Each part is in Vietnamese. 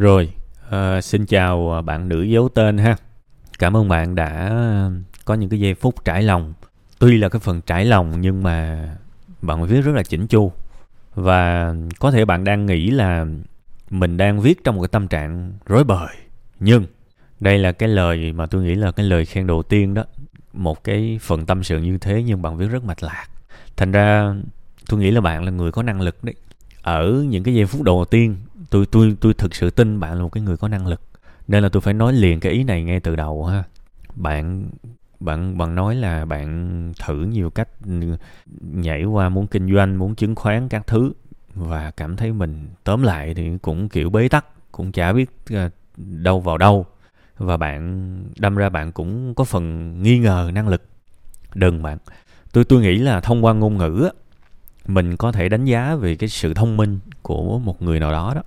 Rồi, uh, xin chào ờ, bạn nữ giấu tên ha. Cảm ơn bạn đã có những cái giây phút trải lòng. Tuy là cái phần trải lòng nhưng mà bạn viết rất là chỉnh chu. Và có thể bạn đang nghĩ là mình đang viết trong một cái tâm trạng rối bời. Nhưng đây là cái lời mà tôi nghĩ là cái lời khen đầu tiên đó. Một cái phần tâm sự như thế nhưng bạn viết rất mạch lạc. Thành ra tôi nghĩ là bạn là người có năng lực đấy. Ở những cái giây phút đầu tiên tôi tôi tôi thực sự tin bạn là một cái người có năng lực. Nên là tôi phải nói liền cái ý này ngay từ đầu ha. Bạn bạn bạn nói là bạn thử nhiều cách nhảy qua muốn kinh doanh, muốn chứng khoán các thứ. Và cảm thấy mình, tóm lại thì cũng kiểu bế tắc, cũng chả biết ờ, đâu vào đâu. Và bạn, đâm ra bạn cũng có phần nghi ngờ năng lực. Đừng bạn, tôi tôi nghĩ là thông qua ngôn ngữ mình có thể đánh giá về cái sự thông minh của một người nào đó đó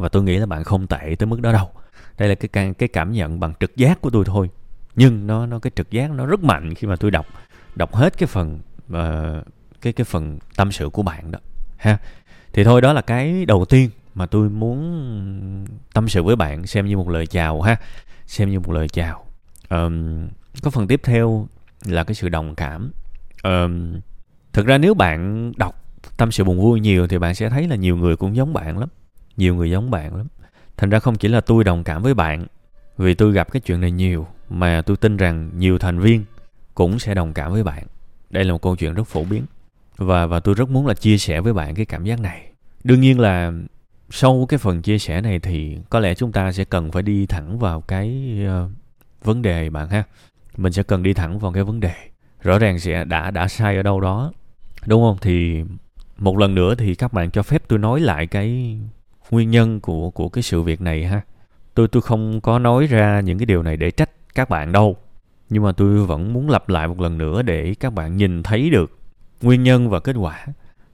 và tôi nghĩ là bạn không tệ tới mức đó đâu. Đây là cái cái cảm nhận bằng trực giác của tôi thôi. Nhưng nó nó cái trực giác nó rất mạnh khi mà tôi đọc đọc hết cái phần uh, cái cái phần tâm sự của bạn đó ha. Thì thôi đó là cái đầu tiên mà tôi muốn tâm sự với bạn xem như một lời chào ha xem như một lời chào. Um, có phần tiếp theo là cái sự đồng cảm. Um, thực ra nếu bạn đọc tâm sự buồn vui nhiều thì bạn sẽ thấy là nhiều người cũng giống bạn lắm nhiều người giống bạn lắm. Thành ra không chỉ là tôi đồng cảm với bạn vì tôi gặp cái chuyện này nhiều mà tôi tin rằng nhiều thành viên cũng sẽ đồng cảm với bạn. Đây là một câu chuyện rất phổ biến và và tôi rất muốn là chia sẻ với bạn cái cảm giác này. Đương nhiên là sau cái phần chia sẻ này thì có lẽ chúng ta sẽ cần phải đi thẳng vào cái uh, vấn đề bạn ha. Mình sẽ cần đi thẳng vào cái vấn đề. Rõ ràng sẽ đã đã sai ở đâu đó đúng không? Thì một lần nữa thì các bạn cho phép tôi nói lại cái nguyên nhân của của cái sự việc này ha. Tôi tôi không có nói ra những cái điều này để trách các bạn đâu. Nhưng mà tôi vẫn muốn lặp lại một lần nữa để các bạn nhìn thấy được nguyên nhân và kết quả.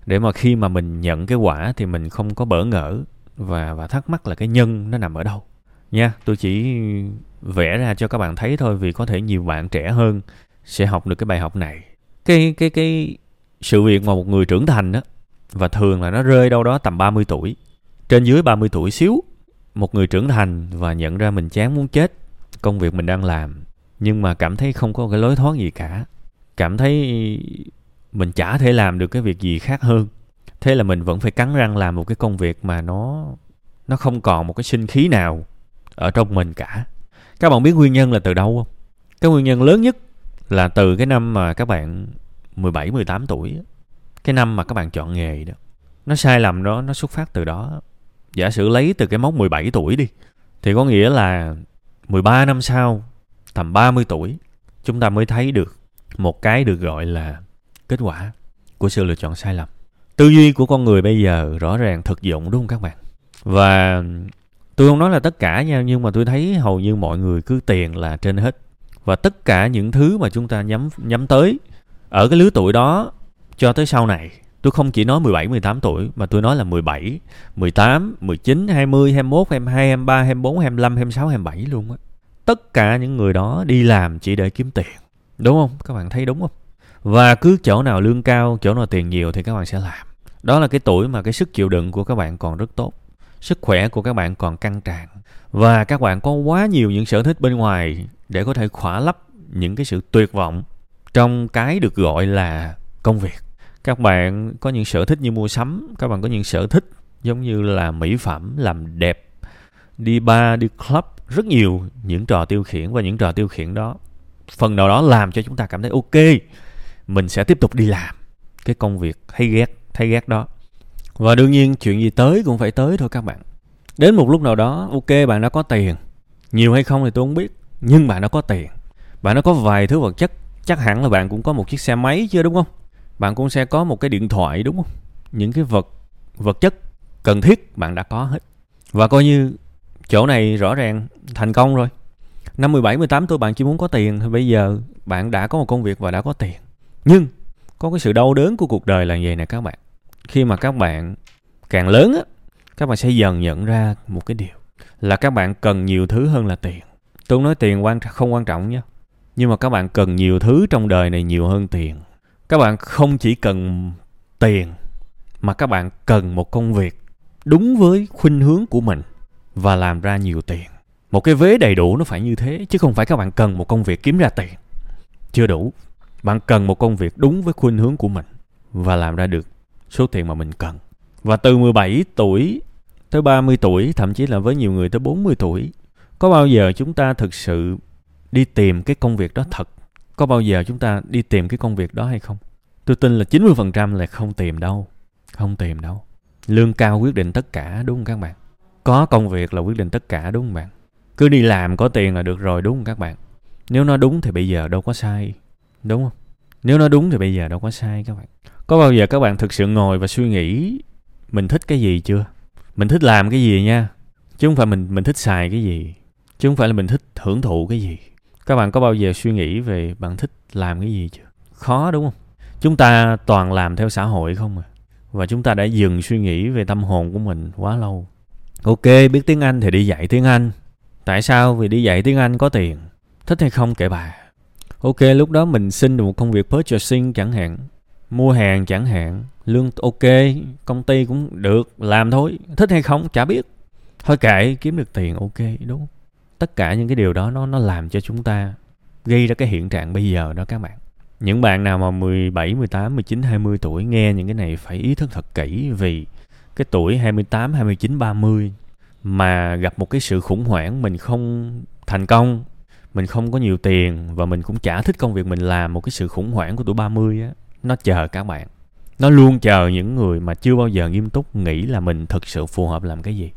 Để mà khi mà mình nhận cái quả thì mình không có bỡ ngỡ và và thắc mắc là cái nhân nó nằm ở đâu. Nha, tôi chỉ vẽ ra cho các bạn thấy thôi vì có thể nhiều bạn trẻ hơn sẽ học được cái bài học này. Cái cái cái sự việc mà một người trưởng thành đó và thường là nó rơi đâu đó tầm 30 tuổi trên dưới 30 tuổi xíu, một người trưởng thành và nhận ra mình chán muốn chết, công việc mình đang làm, nhưng mà cảm thấy không có cái lối thoát gì cả. Cảm thấy mình chả thể làm được cái việc gì khác hơn. Thế là mình vẫn phải cắn răng làm một cái công việc mà nó nó không còn một cái sinh khí nào ở trong mình cả. Các bạn biết nguyên nhân là từ đâu không? Cái nguyên nhân lớn nhất là từ cái năm mà các bạn 17 18 tuổi cái năm mà các bạn chọn nghề đó, nó sai lầm đó, nó xuất phát từ đó giả sử lấy từ cái mốc 17 tuổi đi, thì có nghĩa là 13 năm sau, tầm 30 tuổi, chúng ta mới thấy được một cái được gọi là kết quả của sự lựa chọn sai lầm. Tư duy của con người bây giờ rõ ràng thực dụng, đúng không các bạn? Và tôi không nói là tất cả nha, nhưng mà tôi thấy hầu như mọi người cứ tiền là trên hết. Và tất cả những thứ mà chúng ta nhắm nhắm tới ở cái lứa tuổi đó cho tới sau này Tôi không chỉ nói 17, 18 tuổi mà tôi nói là 17, 18, 19, 20, 21, 22, 23, 24, 25, 26, 27 luôn á. Tất cả những người đó đi làm chỉ để kiếm tiền. Đúng không? Các bạn thấy đúng không? Và cứ chỗ nào lương cao, chỗ nào tiền nhiều thì các bạn sẽ làm. Đó là cái tuổi mà cái sức chịu đựng của các bạn còn rất tốt. Sức khỏe của các bạn còn căng tràn. Và các bạn có quá nhiều những sở thích bên ngoài để có thể khỏa lấp những cái sự tuyệt vọng trong cái được gọi là công việc các bạn có những sở thích như mua sắm, các bạn có những sở thích giống như là mỹ phẩm, làm đẹp, đi bar, đi club, rất nhiều những trò tiêu khiển và những trò tiêu khiển đó. Phần nào đó làm cho chúng ta cảm thấy ok, mình sẽ tiếp tục đi làm. Cái công việc hay ghét, thấy ghét đó. Và đương nhiên chuyện gì tới cũng phải tới thôi các bạn. Đến một lúc nào đó, ok, bạn đã có tiền. Nhiều hay không thì tôi không biết, nhưng bạn đã có tiền. Bạn đã có vài thứ vật chất, chắc hẳn là bạn cũng có một chiếc xe máy chưa đúng không? Bạn cũng sẽ có một cái điện thoại đúng không? Những cái vật vật chất cần thiết bạn đã có hết. Và coi như chỗ này rõ ràng thành công rồi. Năm 17, 18 tuổi bạn chỉ muốn có tiền thì bây giờ bạn đã có một công việc và đã có tiền. Nhưng có cái sự đau đớn của cuộc đời là vậy nè các bạn. Khi mà các bạn càng lớn á các bạn sẽ dần nhận ra một cái điều là các bạn cần nhiều thứ hơn là tiền. Tôi nói tiền quan không quan trọng nhé nhưng mà các bạn cần nhiều thứ trong đời này nhiều hơn tiền các bạn không chỉ cần tiền, mà các bạn cần một công việc đúng với khuynh hướng của mình và làm ra nhiều tiền. Một cái vế đầy đủ nó phải như thế, chứ không phải các bạn cần một công việc kiếm ra tiền. Chưa đủ. Bạn cần một công việc đúng với khuynh hướng của mình và làm ra được số tiền mà mình cần. Và từ 17 tuổi tới 30 tuổi, thậm chí là với nhiều người tới 40 tuổi, có bao giờ chúng ta thực sự đi tìm cái công việc đó thật có bao giờ chúng ta đi tìm cái công việc đó hay không? Tôi tin là 90% là không tìm đâu. Không tìm đâu. Lương cao quyết định tất cả, đúng không các bạn? Có công việc là quyết định tất cả, đúng không bạn? Cứ đi làm có tiền là được rồi, đúng không các bạn? Nếu nó đúng thì bây giờ đâu có sai, đúng không? Nếu nó đúng thì bây giờ đâu có sai các bạn. Có bao giờ các bạn thực sự ngồi và suy nghĩ, mình thích cái gì chưa? Mình thích làm cái gì nha? Chứ không phải mình mình thích xài cái gì. Chứ không phải là mình thích hưởng thụ cái gì các bạn có bao giờ suy nghĩ về bạn thích làm cái gì chưa? Khó, đúng không? Chúng ta toàn làm theo xã hội không à? Và chúng ta đã dừng suy nghĩ về tâm hồn của mình quá lâu. Ok, biết tiếng anh thì đi dạy tiếng anh. Tại sao? Vì đi dạy tiếng anh có tiền. Thích hay không kệ bà. Ok, lúc đó mình xin được một công việc purchasing chẳng hạn. Mua hàng chẳng hạn. Lương ok, công ty cũng được, làm thôi. Thích hay không? Chả biết. Thôi kệ, kiếm được tiền, ok, đúng tất cả những cái điều đó nó nó làm cho chúng ta gây ra cái hiện trạng bây giờ đó các bạn những bạn nào mà 17, 18, 19, 20 tuổi nghe những cái này phải ý thức thật kỹ vì cái tuổi 28, 29, 30 mà gặp một cái sự khủng hoảng mình không thành công, mình không có nhiều tiền và mình cũng chả thích công việc mình làm một cái sự khủng hoảng của tuổi 30 á, nó chờ các bạn. Nó luôn chờ những người mà chưa bao giờ nghiêm túc nghĩ là mình thực sự phù hợp làm cái gì.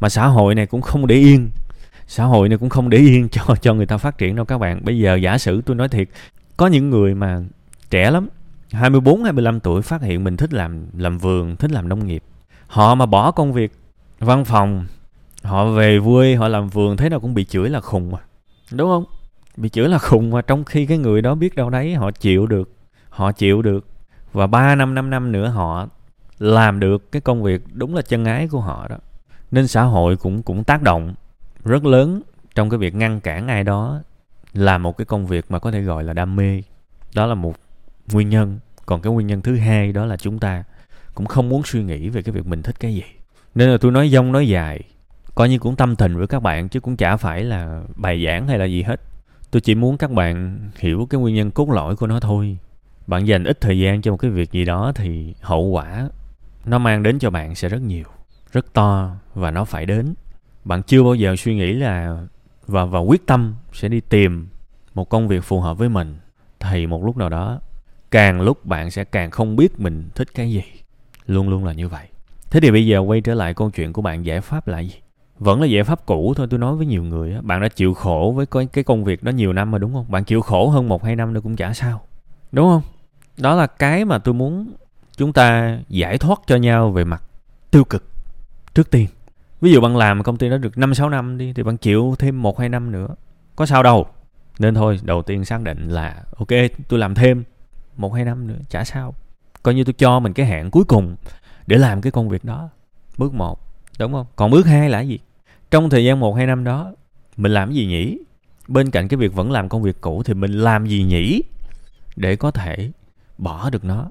Mà xã hội này cũng không để yên. Xã hội này cũng không để yên cho cho người ta phát triển đâu các bạn. Bây giờ giả sử tôi nói thiệt, có những người mà trẻ lắm 24 25 tuổi phát hiện mình thích làm làm vườn, thích làm nông nghiệp. Họ mà bỏ công việc văn phòng, họ về vui, họ làm vườn thế nào cũng bị chửi là khùng mà. Đúng không? Bị chửi là khùng mà trong khi cái người đó biết đâu đấy họ chịu được, họ chịu được và 3 năm 5 năm nữa họ làm được cái công việc đúng là chân ái của họ đó. Nên xã hội cũng cũng tác động rất lớn trong cái việc ngăn cản ai đó làm một cái công việc mà có thể gọi là đam mê. Đó là một nguyên nhân. Còn cái nguyên nhân thứ hai đó là chúng ta cũng không muốn suy nghĩ về cái việc mình thích cái gì. Nên là tôi nói dông nói dài, coi như cũng tâm tình với các bạn chứ cũng chả phải là bài giảng hay là gì hết. Tôi chỉ muốn các bạn hiểu cái nguyên nhân cốt lõi của nó thôi. Bạn dành ít thời gian cho một cái việc gì đó thì hậu quả nó mang đến cho bạn sẽ rất nhiều, rất to và nó phải đến bạn chưa bao giờ suy nghĩ là và và quyết tâm sẽ đi tìm một công việc phù hợp với mình. Thì một lúc nào đó, càng lúc bạn sẽ càng không biết mình thích cái gì. Luôn luôn là như vậy. Thế thì bây giờ quay trở lại câu chuyện của bạn, giải pháp là gì? Vẫn là giải pháp cũ thôi, tôi nói với nhiều người á, bạn đã chịu khổ với cái công việc đó nhiều năm mà, đúng không? Bạn chịu khổ hơn một, hai năm nữa cũng chả sao, đúng không? Đó là cái mà tôi muốn chúng ta giải thoát cho nhau về mặt tiêu cực trước tiên ví dụ bạn làm công ty đó được năm, sáu năm đi, thì bạn chịu thêm một, hai năm nữa. Có sao đâu. Nên thôi, đầu tiên xác định là, ok, tôi làm thêm một, hai năm nữa, chả sao. Coi như tôi cho mình cái hạn cuối cùng để làm cái công việc đó. Bước một, đúng không? Còn bước hai là gì? Trong thời gian một, hai năm đó, mình làm gì nhỉ? Bên cạnh cái việc vẫn làm công việc cũ thì mình làm gì nhỉ? Để có thể bỏ được nó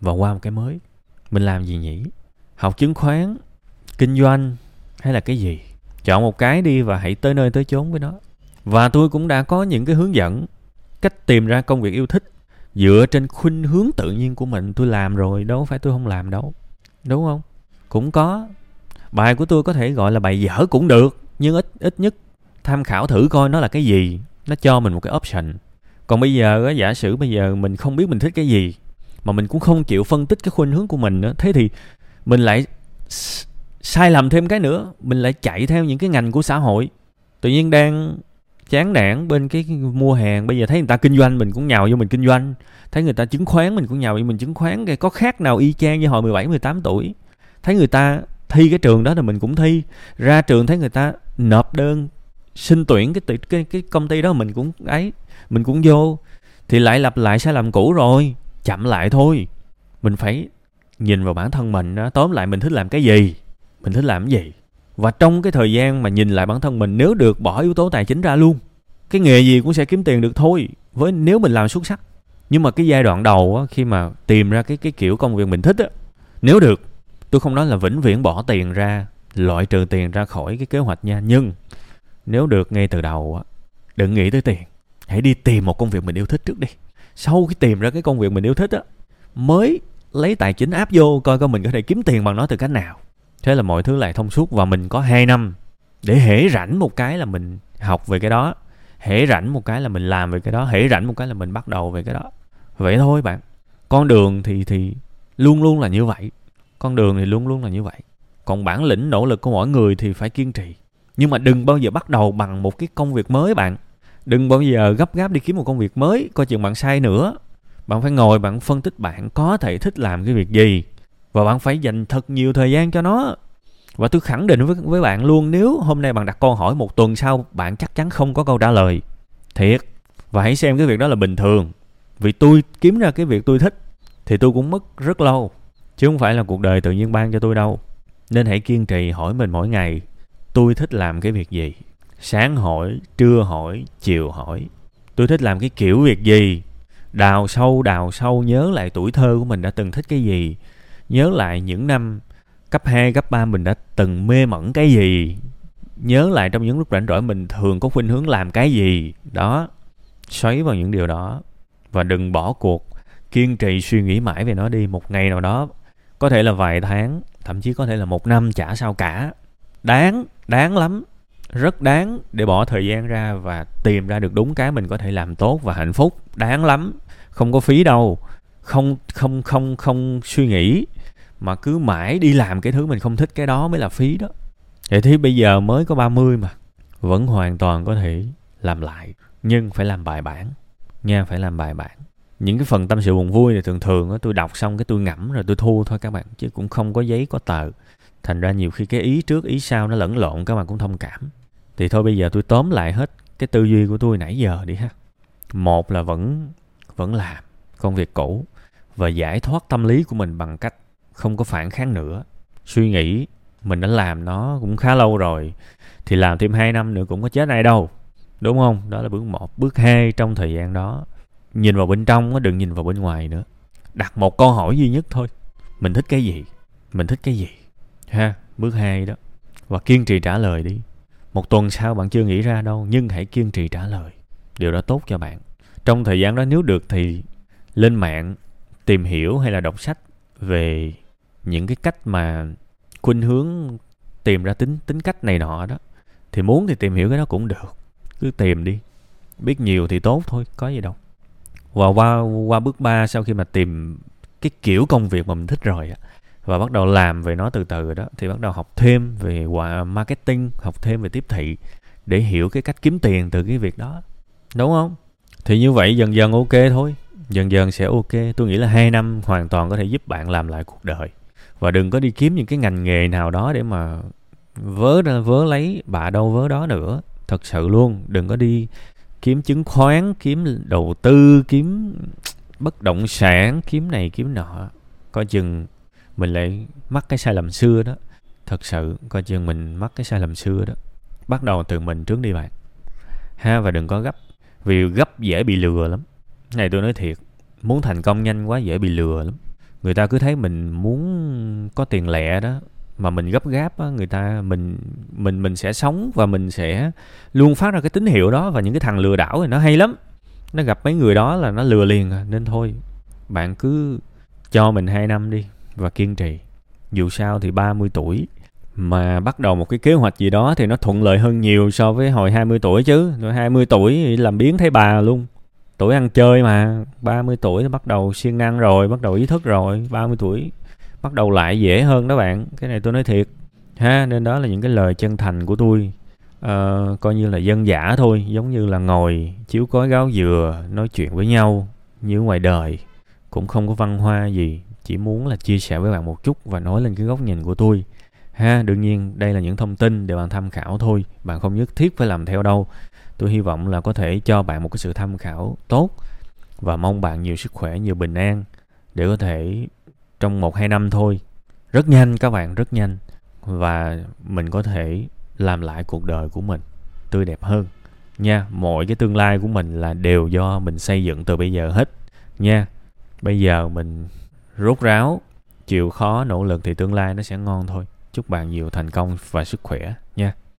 và qua một cái mới. Mình làm gì nhỉ? Học chứng khoán, kinh doanh hay là cái gì? Chọn một cái đi và hãy tới nơi tới chốn với nó. Và tôi cũng đã có những cái hướng dẫn, cách tìm ra công việc yêu thích. Dựa trên khuynh hướng tự nhiên của mình, tôi làm rồi, đâu phải tôi không làm đâu. Đúng không? Cũng có. Bài của tôi có thể gọi là bài dở cũng được, nhưng ít ít nhất tham khảo thử coi nó là cái gì. Nó cho mình một cái option. Còn bây giờ giả sử bây giờ mình không biết mình thích cái gì, mà mình cũng không chịu phân tích cái khuynh hướng của mình nữa thế thì mình lại sai lầm thêm cái nữa, mình lại chạy theo những cái ngành của xã hội. Tự nhiên đang chán nản bên cái mua hàng, bây giờ thấy người ta kinh doanh, mình cũng nhào vô mình kinh doanh. Thấy người ta chứng khoán, mình cũng nhào vô mình chứng khoán. Cái có khác nào y chang như hồi 17 18 tuổi? Thấy người ta thi cái trường đó thì mình cũng thi. Ra trường thấy người ta nộp đơn, xin tuyển cái cái cái công ty đó mình cũng ấy, mình cũng vô. Thì lại lặp lại sai lầm cũ rồi, chậm lại thôi. Mình phải nhìn vào bản thân mình đó, tóm lại mình thích làm cái gì mình thích làm cái gì? Và trong cái thời gian mà nhìn lại bản thân mình nếu được bỏ yếu tố tài chính ra luôn cái nghề gì cũng sẽ kiếm tiền được thôi với nếu mình làm xuất sắc. Nhưng mà cái giai đoạn đầu á, khi mà tìm ra cái cái kiểu công việc mình thích á nếu được tôi không nói là vĩnh viễn bỏ tiền ra loại trừ tiền ra khỏi cái kế hoạch nha. Nhưng nếu được ngay từ đầu đừng nghĩ tới tiền. Hãy đi tìm một công việc mình yêu thích trước đi. Sau khi tìm ra cái công việc mình yêu thích á mới lấy tài chính áp vô coi coi mình có thể kiếm tiền bằng nó từ cách nào thế là mọi thứ lại thông suốt và mình có 2 năm để hễ rảnh một cái là mình học về cái đó hễ rảnh một cái là mình làm về cái đó hễ rảnh một cái là mình bắt đầu về cái đó. Vậy thôi bạn. Con đường thì thì luôn luôn là như vậy. Con đường thì luôn luôn là như vậy. Còn bản lĩnh, nỗ lực của mỗi người thì phải kiên trì. Nhưng mà đừng bao giờ bắt đầu bằng một cái công việc mới bạn. Đừng bao giờ gấp gáp đi kiếm một công việc mới, coi chừng bạn sai nữa. Bạn phải ngồi bạn phân tích bạn có thể thích làm cái việc gì và bạn phải dành thật nhiều thời gian cho nó. Và tôi khẳng định với với bạn luôn, nếu hôm nay bạn đặt câu hỏi một tuần sau, bạn chắc chắn không có câu trả lời. Thiệt. Và hãy xem cái việc đó là bình thường. Vì tôi kiếm ra cái việc tôi thích, thì tôi cũng mất rất lâu. Chứ không phải là cuộc đời tự nhiên ban cho tôi đâu. Nên hãy kiên trì hỏi mình mỗi ngày, tôi thích làm cái việc gì? Sáng hỏi, trưa hỏi, chiều hỏi. Tôi thích làm cái kiểu việc gì? Đào sâu đào sâu, nhớ lại tuổi thơ của mình đã từng thích cái gì nhớ lại những năm cấp 2, cấp 3 mình đã từng mê mẩn cái gì. Nhớ lại trong những lúc rảnh rỗi mình thường có khuynh hướng làm cái gì. Đó xoáy vào những điều đó. Và đừng bỏ cuộc kiên trì suy nghĩ mãi về nó đi. Một ngày nào đó có thể là vài tháng thậm chí có thể là một năm chả sao cả. Đáng đáng lắm. Rất đáng để bỏ thời gian ra và tìm ra được đúng cái mình có thể làm tốt và hạnh phúc. Đáng lắm. Không có phí đâu. Không không không không suy nghĩ mà cứ mãi đi làm cái thứ mình không thích cái đó mới là phí đó. Vậy thì bây giờ mới có 30 mà, vẫn hoàn toàn có thể làm lại, nhưng phải làm bài bản, nha, phải làm bài bản. Những cái phần tâm sự buồn vui thì thường thường á, tôi đọc xong cái tôi ngẫm rồi tôi thu thôi các bạn, chứ cũng không có giấy, có tờ. Thành ra nhiều khi cái ý trước, ý sau nó lẫn lộn, các bạn cũng thông cảm. Thì thôi bây giờ tôi tóm lại hết cái tư duy của tôi nãy giờ đi ha. Một là vẫn vẫn làm công việc cũ và giải thoát tâm lý của mình bằng cách không có phản kháng nữa. Suy nghĩ mình đã làm nó cũng khá lâu rồi, thì làm thêm 2 năm nữa cũng có chết ai đâu, đúng không? Đó là bước một. Bước hai trong thời gian đó, nhìn vào bên trong đừng nhìn vào bên ngoài nữa. Đặt một câu hỏi duy nhất thôi. Mình thích cái gì? Mình thích cái gì? Ha, bước hai đó. Và kiên trì trả lời đi. Một tuần sau bạn chưa nghĩ ra đâu, nhưng hãy kiên trì trả lời. Điều đó tốt cho bạn. Trong thời gian đó, nếu được thì lên mạng tìm hiểu hay là đọc sách về những cái cách mà khuynh hướng tìm ra tính tính cách này nọ đó. Thì muốn thì tìm hiểu cái đó cũng được, cứ tìm đi. Biết nhiều thì tốt thôi, có gì đâu. Và qua qua bước 3 sau khi mà tìm cái kiểu công việc mà mình thích rồi và bắt đầu làm về nó từ từ đó, thì bắt đầu học thêm về marketing, học thêm về tiếp thị để hiểu cái cách kiếm tiền từ cái việc đó, đúng không? Thì như vậy dần dần ok thôi, dần dần sẽ ok. Tôi nghĩ là hai năm hoàn toàn có thể giúp bạn làm lại cuộc đời và đừng có đi kiếm những cái ngành nghề nào đó để mà vớ ra, vớ lấy. Bà đâu vớ đó nữa. Thật sự luôn, đừng có đi kiếm chứng khoán, kiếm đầu tư, kiếm bất động sản, kiếm này, kiếm nọ. Coi chừng mình lại mắc cái sai lầm xưa đó. Thật sự, coi chừng mình mắc cái sai lầm xưa đó. Bắt đầu từ mình trước đi bạn. Ha, và đừng có gấp, vì gấp dễ bị lừa lắm. Này tôi nói thiệt, muốn thành công nhanh quá dễ bị lừa lắm người ta cứ thấy mình muốn có tiền lẻ đó, mà mình gấp gáp á, người ta mình mình mình sẽ sống và mình sẽ luôn phát ra cái tín hiệu đó và những cái thằng lừa đảo thì nó hay lắm. Nó gặp mấy người đó là nó lừa liền à nên thôi, bạn cứ cho mình hai năm đi và kiên trì. Dù sao thì 30 tuổi mà bắt đầu một cái kế hoạch gì đó thì nó thuận lợi hơn nhiều so với hồi 20 tuổi chứ. Rồi 20 tuổi làm biến thấy bà luôn tuổi ăn chơi mà. 30 tuổi nó bắt đầu siêng năng rồi bắt đầu ý thức rồi. 30 tuổi bắt đầu lại dễ hơn đó bạn. Cái này tôi nói thiệt. Ha nên đó là những cái lời chân thành của tôi. Uh, coi như là dân giả thôi giống như là ngồi chiếu cối gáo dừa nói chuyện với nhau như ngoài đời. Cũng không có văn hoa gì chỉ muốn là chia sẻ với bạn một chút và nói lên cái góc nhìn của tôi. Ha đương nhiên đây là những thông tin để bạn tham khảo thôi. Bạn không nhất thiết phải làm theo đâu tôi hy vọng là có thể cho bạn một cái sự tham khảo tốt và mong bạn nhiều sức khỏe, nhiều bình an để có thể trong một hai năm thôi. Rất nhanh, các bạn, rất nhanh. Và mình có thể làm lại cuộc đời của mình tươi đẹp hơn nha. Mọi cái tương lai của mình là đều do mình xây dựng từ bây giờ hết nha. Bây giờ mình rút ráo, chịu khó nỗ lực thì tương lai nó sẽ ngon thôi. Chúc bạn nhiều thành công và sức khỏe nha.